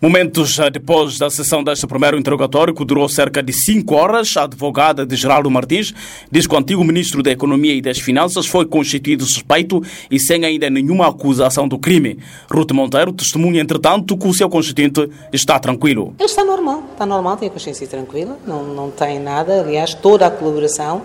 Momentos eh, depois da sessão deste primeiro interrogatório, que durou cerca de cinco horas, a advogada de Geraldo Martins diz que o antigo ministro da Economia e das Finanças foi constituído suspeito e sem ainda nenhuma acusação do crime. Ruth Monteiro testemunha, entretanto, que o seu constituinte está tranquilo. Ele está normal, está normal, tem a consciência tranquila, não, não tem nada. Aliás, toda a colaboração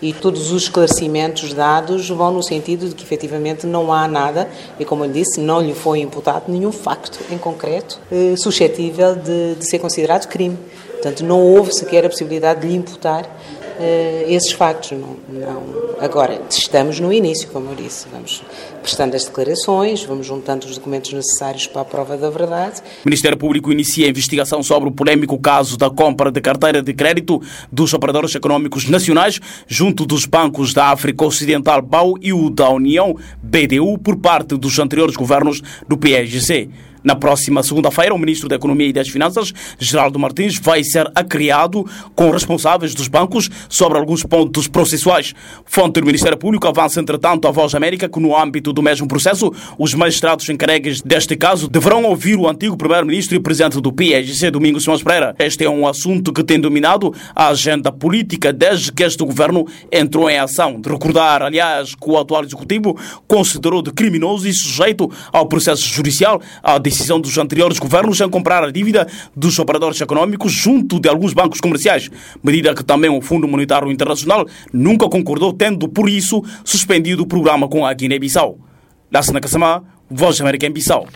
e todos os esclarecimentos dados vão no sentido de que efetivamente não há nada, e como eu disse, não lhe foi imputado nenhum facto em concreto eh, suscetível de, de ser considerado crime. Portanto, não houve sequer a possibilidade de lhe imputar uh, esses factos. Não, não. Agora, estamos no início, como eu disse, vamos prestando as declarações, vamos juntando os documentos necessários para a prova da verdade. O Ministério Público inicia a investigação sobre o polêmico caso da compra de carteira de crédito dos operadores econômicos nacionais junto dos bancos da África Ocidental BAU e o da União BDU por parte dos anteriores governos do PSGC. Na próxima segunda-feira, o Ministro da Economia e das Finanças, Geraldo Martins, vai ser acriado com responsáveis dos bancos sobre alguns pontos processuais. Fonte do Ministério Público avança, entretanto, a Voz América que, no âmbito do mesmo processo, os magistrados encarregues deste caso deverão ouvir o antigo Primeiro-Ministro e Presidente do PSGC, Domingos Simões Pereira. Este é um assunto que tem dominado a agenda política desde que este governo entrou em ação. De recordar, aliás, que o atual Executivo considerou de criminoso e sujeito ao processo judicial a decisão dos anteriores governos em comprar a dívida dos operadores econômicos junto de alguns bancos comerciais, medida que também o Fundo Monetário Internacional nunca concordou, tendo por isso suspendido o programa com a Guiné-Bissau. Da Sena Voz América em Bissau.